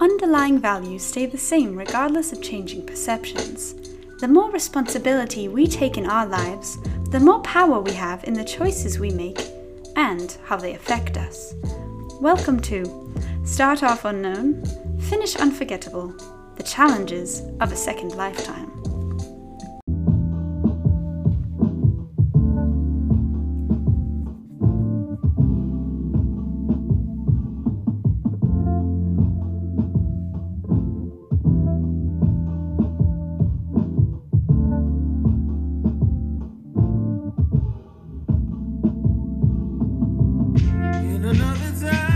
underlying values stay the same regardless of changing perceptions. The more responsibility we take in our lives, the more power we have in the choices we make and how they affect us. Welcome to Start Off Unknown, Finish Unforgettable The Challenges of a Second Lifetime. Another time,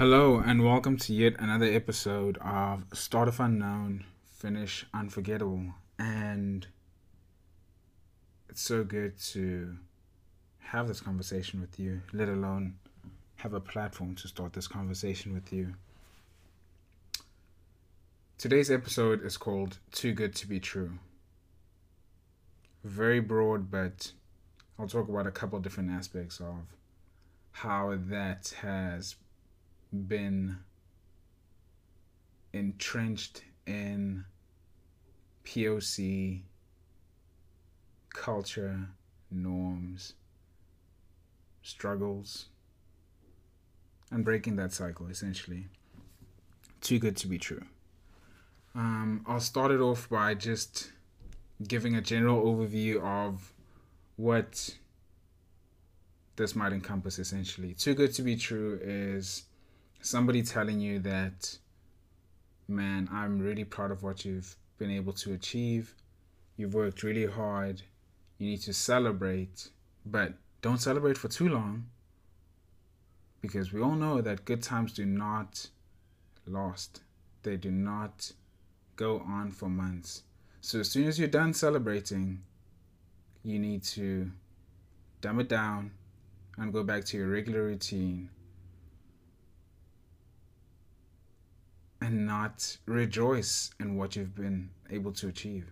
Hello, and welcome to yet another episode of Start of Unknown, Finish Unforgettable. And it's so good to have this conversation with you, let alone have a platform to start this conversation with you. Today's episode is called Too Good to Be True. Very broad, but I'll talk about a couple different aspects of how that has been entrenched in POC culture, norms, struggles, and breaking that cycle essentially. Too good to be true. Um, I'll start it off by just giving a general overview of what this might encompass essentially. Too good to be true is somebody telling you that, man, I'm really proud of what you've been able to achieve. You've worked really hard. You need to celebrate, but don't celebrate for too long because we all know that good times do not last, they do not go on for months. So, as soon as you're done celebrating, you need to dumb it down and go back to your regular routine and not rejoice in what you've been able to achieve.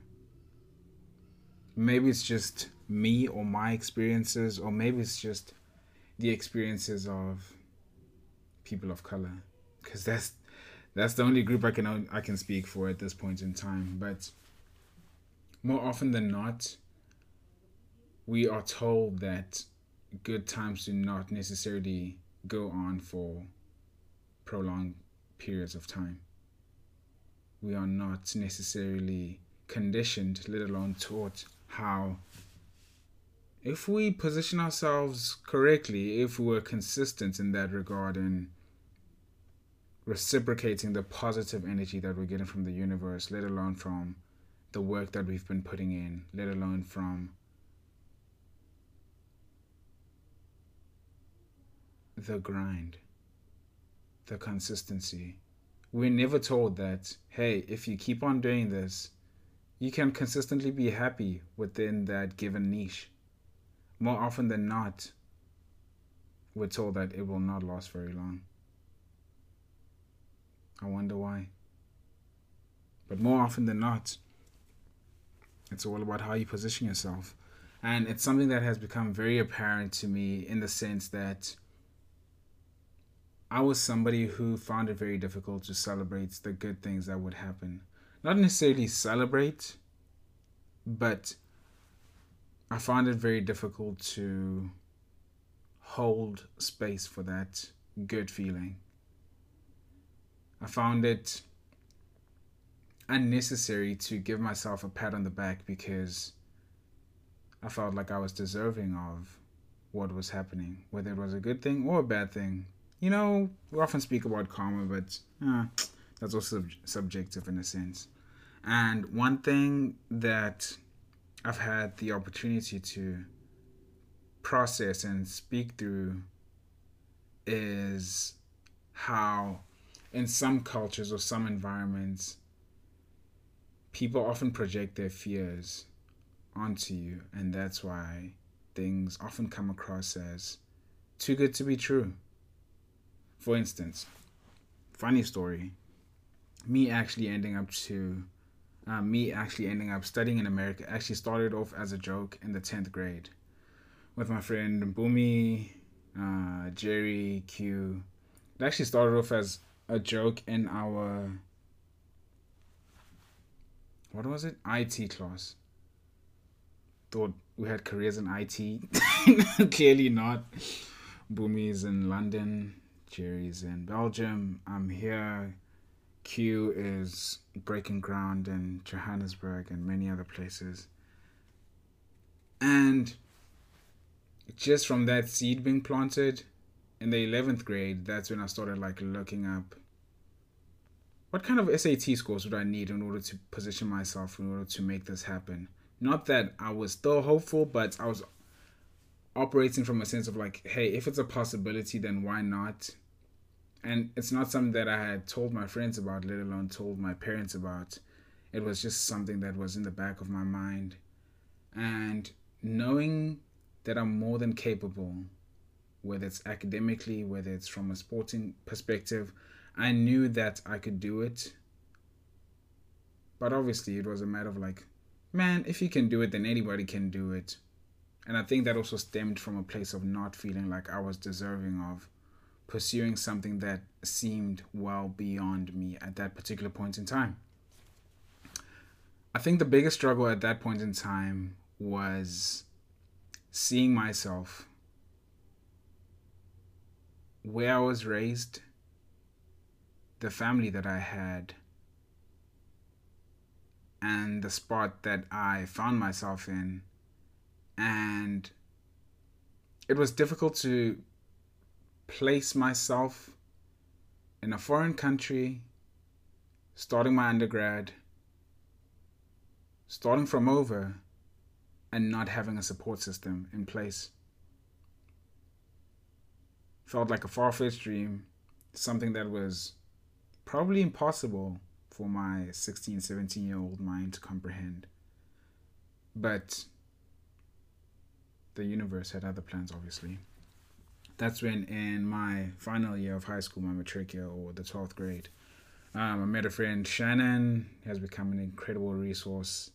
Maybe it's just me or my experiences, or maybe it's just the experiences of people of color, because that's that's the only group I can I can speak for at this point in time. But more often than not, we are told that good times do not necessarily go on for prolonged periods of time. We are not necessarily conditioned, let alone taught, how if we position ourselves correctly, if we're consistent in that regard and reciprocating the positive energy that we're getting from the universe, let alone from the work that we've been putting in, let alone from the grind, the consistency. We're never told that, hey, if you keep on doing this, you can consistently be happy within that given niche. More often than not, we're told that it will not last very long. I wonder why. But more often than not, it's all about how you position yourself. And it's something that has become very apparent to me in the sense that I was somebody who found it very difficult to celebrate the good things that would happen. Not necessarily celebrate, but I found it very difficult to hold space for that good feeling. I found it unnecessary to give myself a pat on the back because I felt like I was deserving of what was happening, whether it was a good thing or a bad thing. You know, we often speak about karma, but uh, that's also sub- subjective in a sense. And one thing that I've had the opportunity to process and speak through is how, in some cultures or some environments, people often project their fears onto you, and that's why things often come across as too good to be true. For instance, funny story, me actually ending up to uh, me actually ending up studying in America actually started off as a joke in the 10th grade with my friend Bumi, uh, Jerry, Q. It actually started off as a joke in our what was it? IT class. Thought we had careers in IT. Clearly not. Boomy's in London, Jerry's in Belgium. I'm here. Q is breaking ground in Johannesburg and many other places. And just from that seed being planted in the 11th grade, that's when I started like looking up what kind of SAT scores would I need in order to position myself in order to make this happen? Not that I was still hopeful, but I was operating from a sense of like, hey, if it's a possibility, then why not? And it's not something that I had told my friends about, let alone told my parents about. It was just something that was in the back of my mind. And knowing that I'm more than capable, whether it's academically, whether it's from a sporting perspective, I knew that I could do it. But obviously, it was a matter of like, man, if you can do it, then anybody can do it. And I think that also stemmed from a place of not feeling like I was deserving of pursuing something that seemed well beyond me at that particular point in time. I think the biggest struggle at that point in time was seeing myself where I was raised the family that I had and the spot that I found myself in. And it was difficult to place myself in a foreign country, starting my undergrad, starting from over, and not having a support system in place. Felt like a far fetched dream, something that was probably impossible for my 16, 17 year old mind to comprehend. But the universe had other plans, obviously. That's when, in my final year of high school, my matric year or the 12th grade, um, I met a friend, Shannon, has become an incredible resource,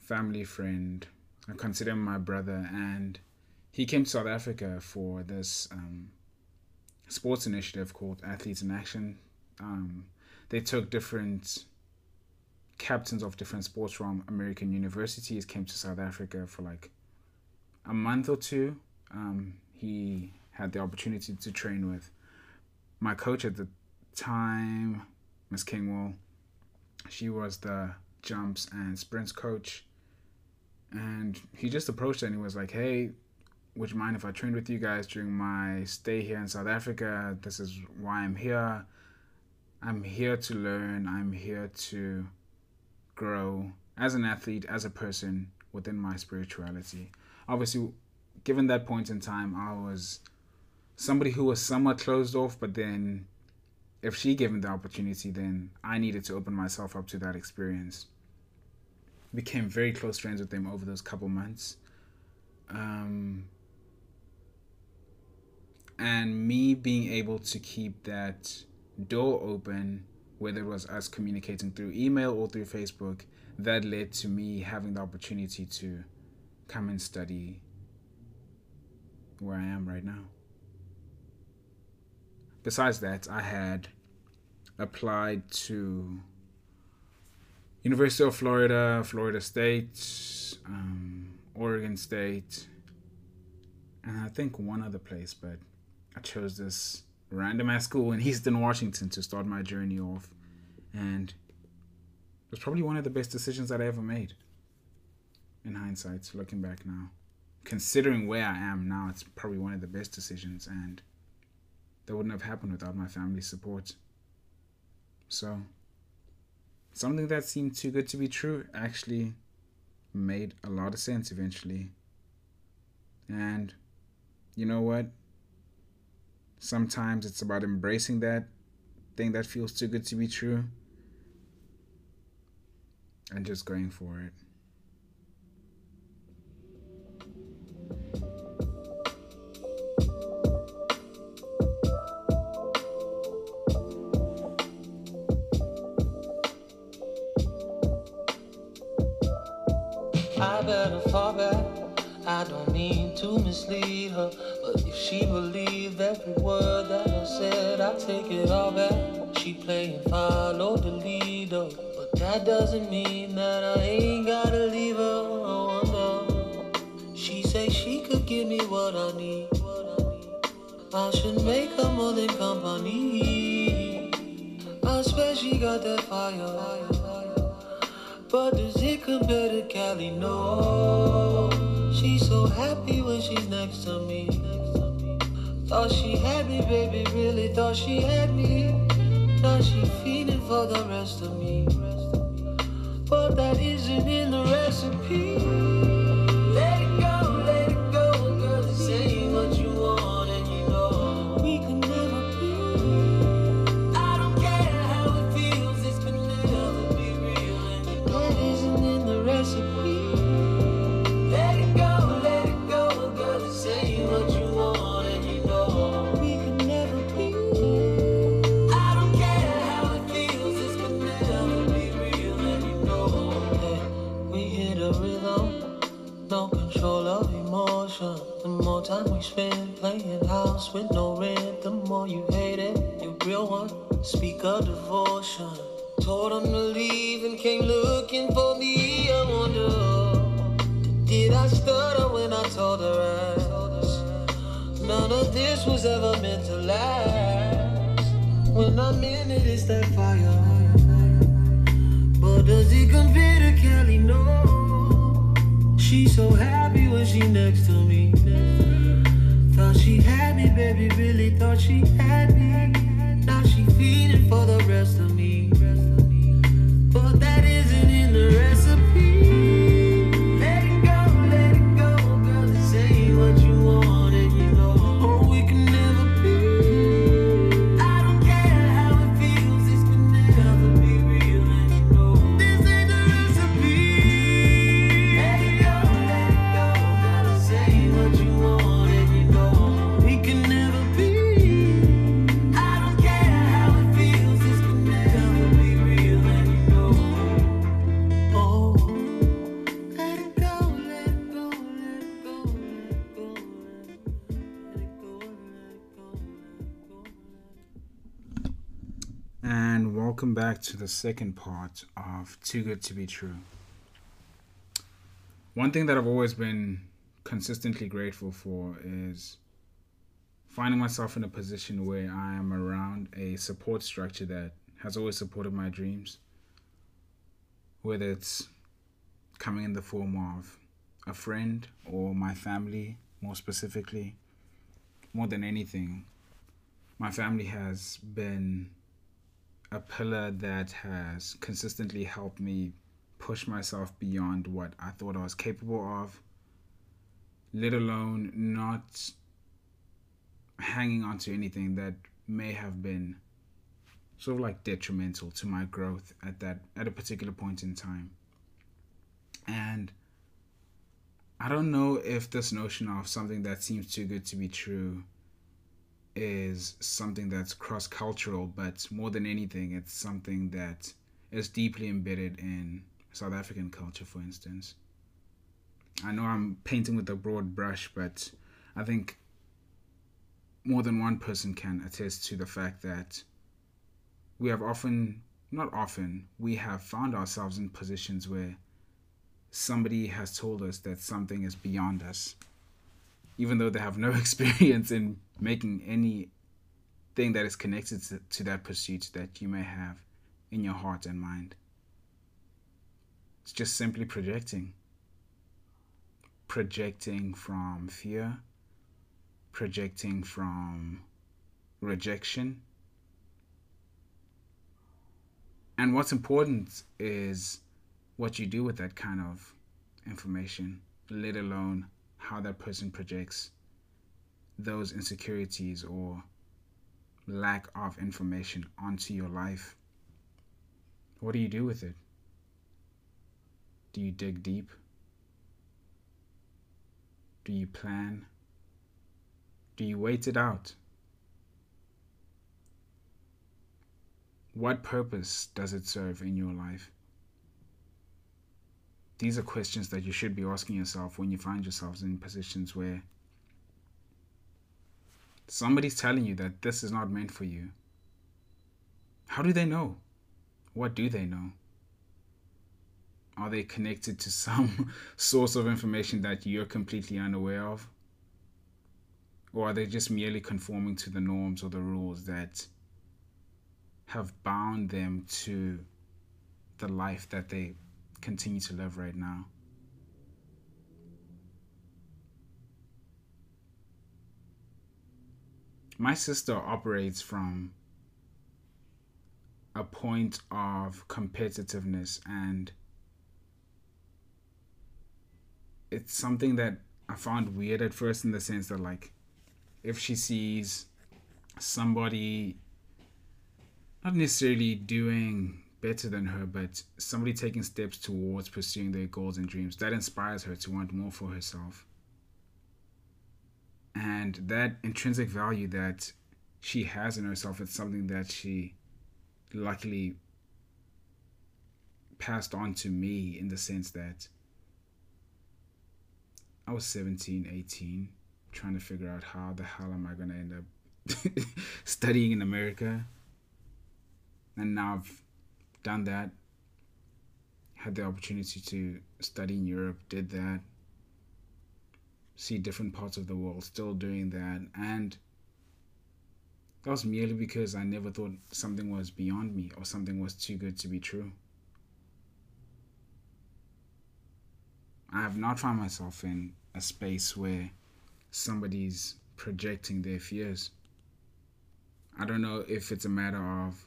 family friend. I consider him my brother, and he came to South Africa for this um, sports initiative called Athletes in Action. Um, they took different captains of different sports from American universities came to South Africa for like a month or two. Um, he had the opportunity to train with my coach at the time, Miss Kingwell. She was the jumps and sprints coach. And he just approached her and he was like, Hey, would you mind if I trained with you guys during my stay here in South Africa? This is why I'm here. I'm here to learn. I'm here to grow as an athlete, as a person within my spirituality. Obviously, given that point in time, I was somebody who was somewhat closed off, but then if she gave me the opportunity, then I needed to open myself up to that experience. Became very close friends with them over those couple months. Um, and me being able to keep that door open, whether it was us communicating through email or through Facebook, that led to me having the opportunity to come and study where I am right now. Besides that, I had applied to University of Florida, Florida State, um, Oregon State, and I think one other place, but I chose this random ass school in Eastern Washington to start my journey off, and it was probably one of the best decisions that I ever made. In hindsight, looking back now, considering where I am now, it's probably one of the best decisions, and that wouldn't have happened without my family's support. So, something that seemed too good to be true actually made a lot of sense eventually. And you know what? Sometimes it's about embracing that thing that feels too good to be true and just going for it. Better fall back. I don't mean to mislead her, but if she believed every word that I said, I take it all back. She playing follow the leader, but that doesn't mean that I ain't gotta leave her. I wonder. She say she could give me what I need. I should make her more than company. I swear she got that fire. But does it compare to Cali? No. She's so happy when she's next to me. Thought she had me, baby, really thought she had me. Now she feeling for the rest of me. But that isn't in the recipe. Time we spend playing house with no rent, the more you hate it. You real one, speak of devotion. Told him to leave and came looking for me. I wonder, did I stutter when I told her? None of this was ever meant to last. When I'm in it, it's that fire. But does it compare to Kelly? No. She's so happy when she next to me. She had me, baby, really thought she had me. Now she feeding for the rest of me. But that isn't in the recipe. Back to the second part of Too Good to Be True. One thing that I've always been consistently grateful for is finding myself in a position where I am around a support structure that has always supported my dreams, whether it's coming in the form of a friend or my family, more specifically. More than anything, my family has been a pillar that has consistently helped me push myself beyond what I thought I was capable of, let alone not hanging on to anything that may have been sort of like detrimental to my growth at that at a particular point in time. And I don't know if this notion of something that seems too good to be true is something that's cross cultural, but more than anything, it's something that is deeply embedded in South African culture, for instance. I know I'm painting with a broad brush, but I think more than one person can attest to the fact that we have often, not often, we have found ourselves in positions where somebody has told us that something is beyond us, even though they have no experience in making anything that is connected to, to that pursuit that you may have in your heart and mind. It's just simply projecting. Projecting from fear, projecting from rejection. And what's important is what you do with that kind of information, let alone how that person projects those insecurities or lack of information onto your life. What do you do with it? Do you dig deep? Do you plan? Do you wait it out? What purpose does it serve in your life? These are questions that you should be asking yourself when you find yourselves in positions where somebody's telling you that this is not meant for you. How do they know? What do they know? Are they connected to some source of information that you're completely unaware of? Or are they just merely conforming to the norms or the rules that have bound them to the life that they continue to live right now? My sister operates from a point of competitiveness and it's something that I found weird at first in the sense that like if she sees somebody not necessarily doing better than her but somebody taking steps towards pursuing their goals and dreams that inspires her to want more for herself and that intrinsic value that she has in herself it's something that she luckily passed on to me in the sense that I was 17, 18, trying to figure out how the hell am I going to end up studying in America. And now I've done that, had the opportunity to study in Europe, did that, see different parts of the world, still doing that. And that was merely because I never thought something was beyond me or something was too good to be true. I have not found myself in a space where somebody's projecting their fears. I don't know if it's a matter of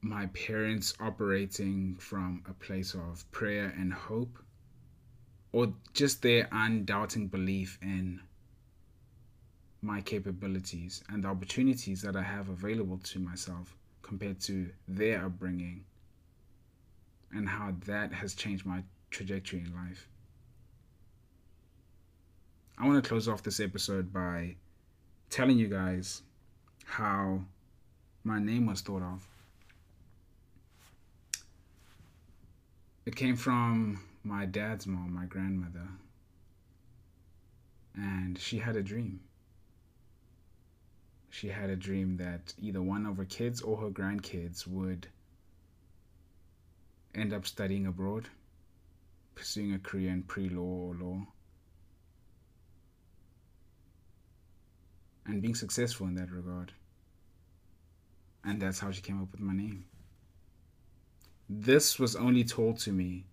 my parents operating from a place of prayer and hope or just their undoubting belief in my capabilities and the opportunities that I have available to myself compared to their upbringing and how that has changed my trajectory in life. I want to close off this episode by telling you guys how my name was thought of. It came from my dad's mom, my grandmother, and she had a dream. she had a dream that either one of her kids or her grandkids would end up studying abroad, pursuing a career in pre law or law, and being successful in that regard. And that's how she came up with my name. This was only told to me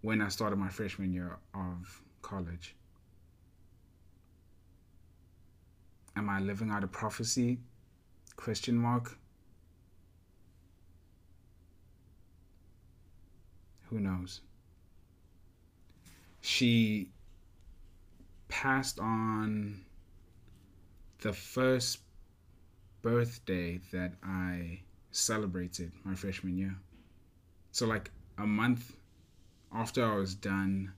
when I started my freshman year of college. Am I living out a prophecy? Question mark. Who knows? She passed on the first birthday that I celebrated my freshman year. So, like a month after I was done,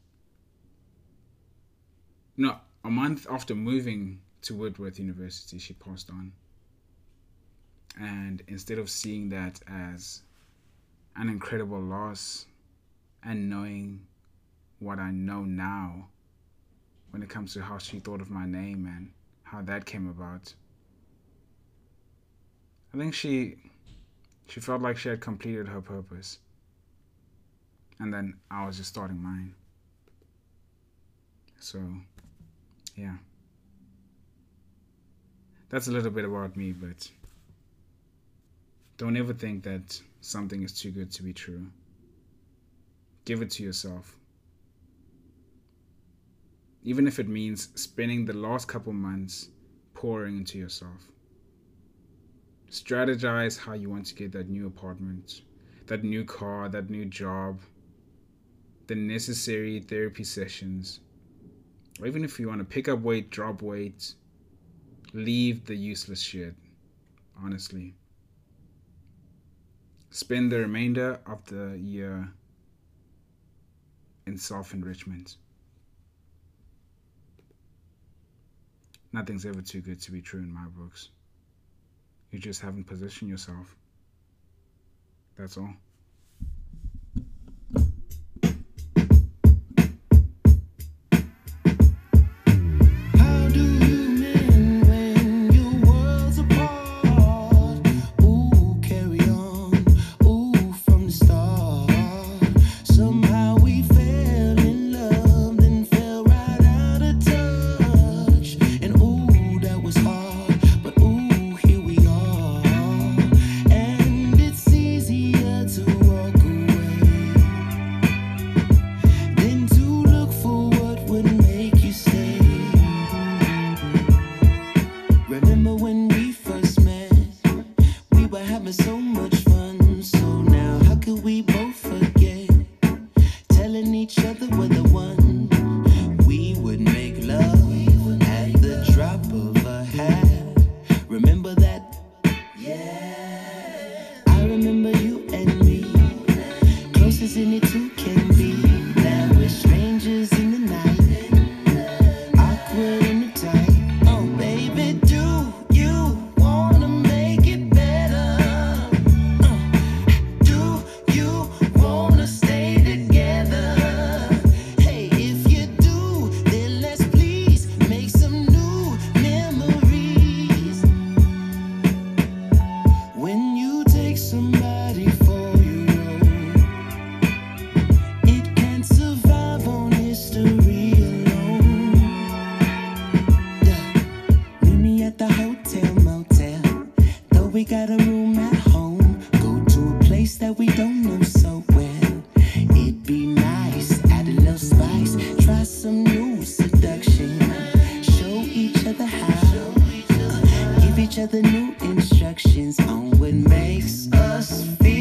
no, a month after moving to Whitworth University, she passed on. And instead of seeing that as an incredible loss and knowing what I know now when it comes to how she thought of my name and how that came about, I think she she felt like she had completed her purpose. And then I was just starting mine. So, yeah. That's a little bit about me, but don't ever think that something is too good to be true. Give it to yourself. Even if it means spending the last couple months pouring into yourself. Strategize how you want to get that new apartment, that new car, that new job, the necessary therapy sessions. Or even if you want to pick up weight, drop weight, leave the useless shit, honestly. Spend the remainder of the year in self enrichment. Nothing's ever too good to be true in my books. You just haven't positioned yourself. That's all. Each other new instructions on what makes us feel